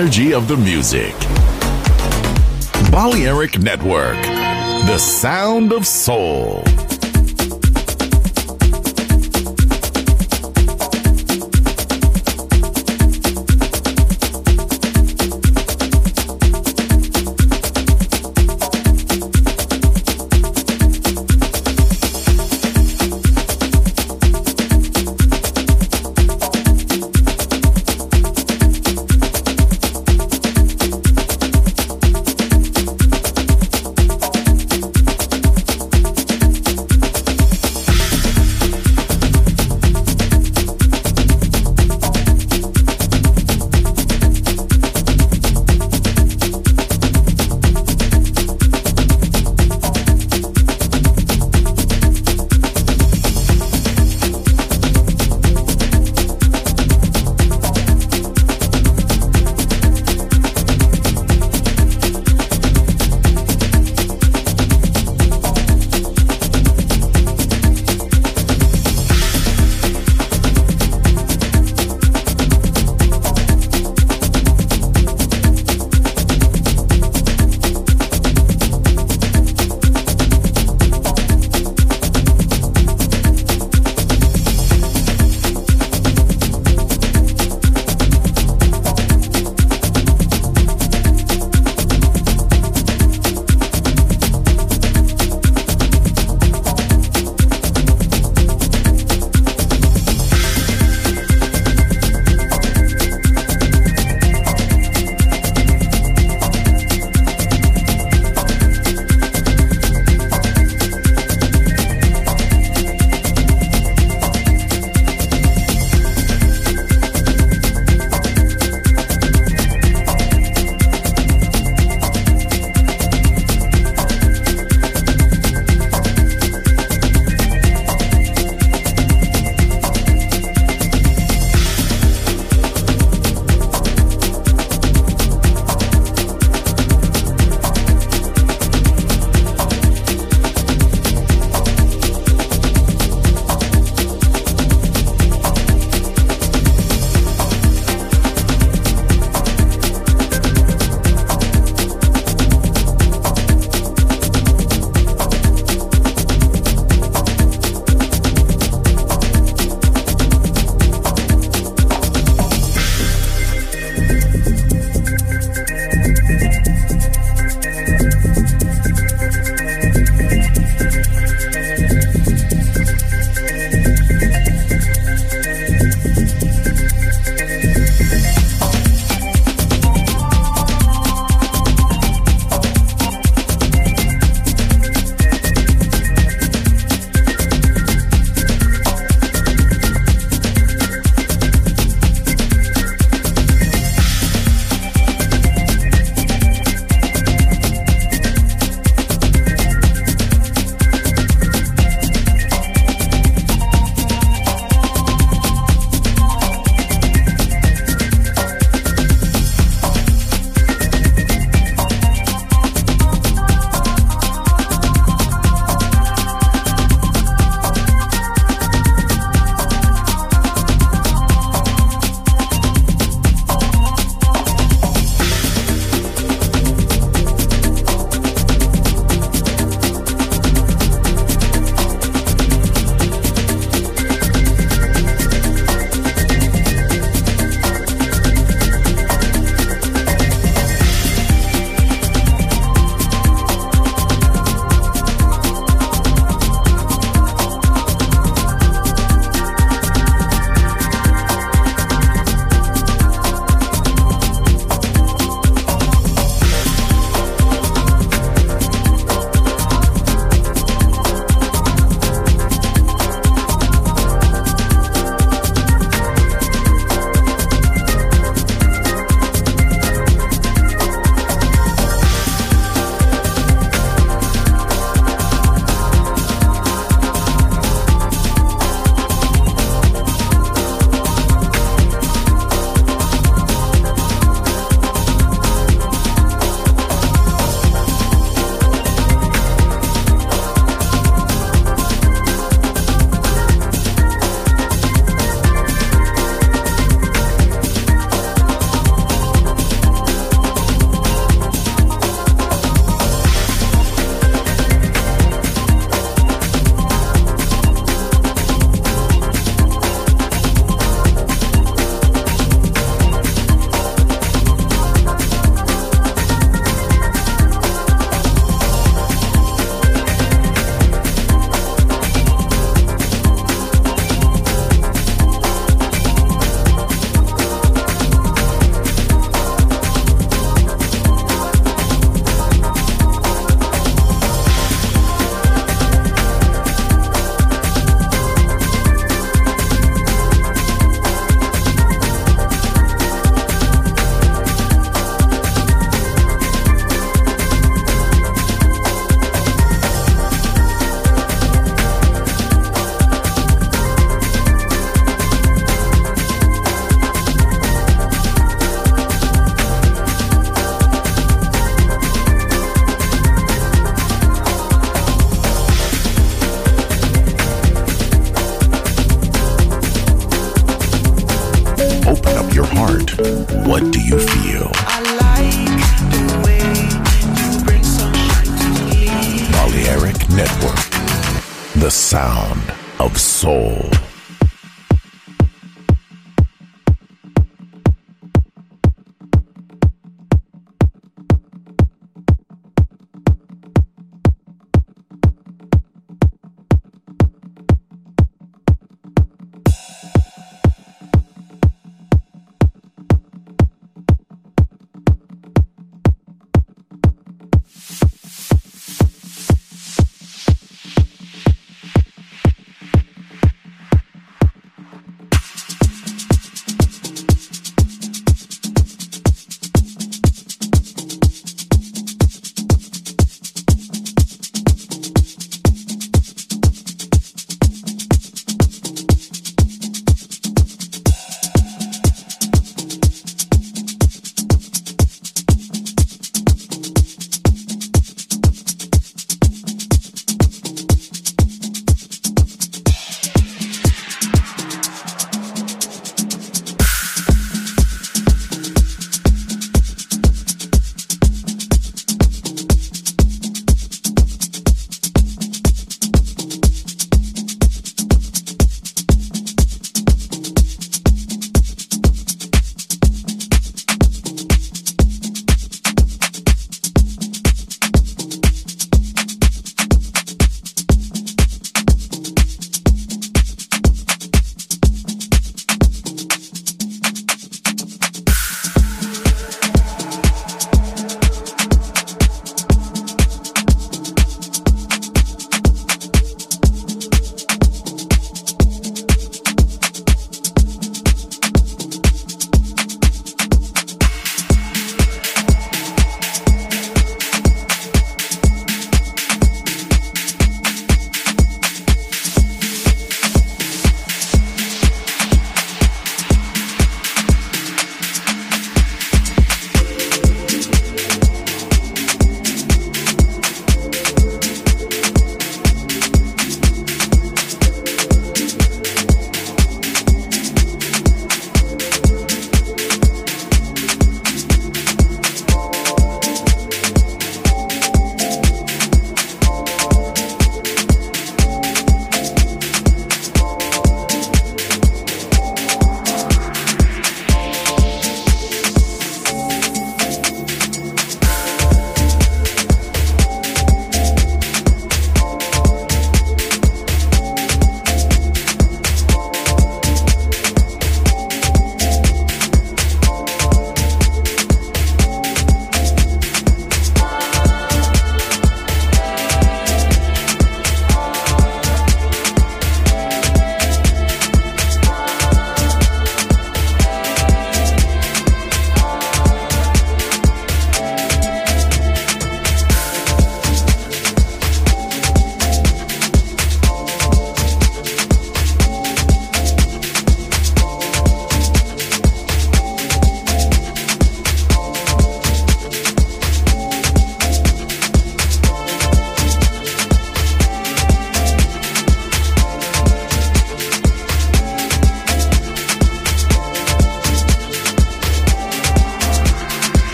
Energy of the music. Balearic Network, the sound of soul. What do you feel? I like the way you bring sunshine to me. Balearic Network, the sound of soul.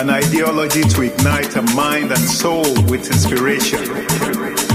An ideology to ignite a mind and soul with inspiration.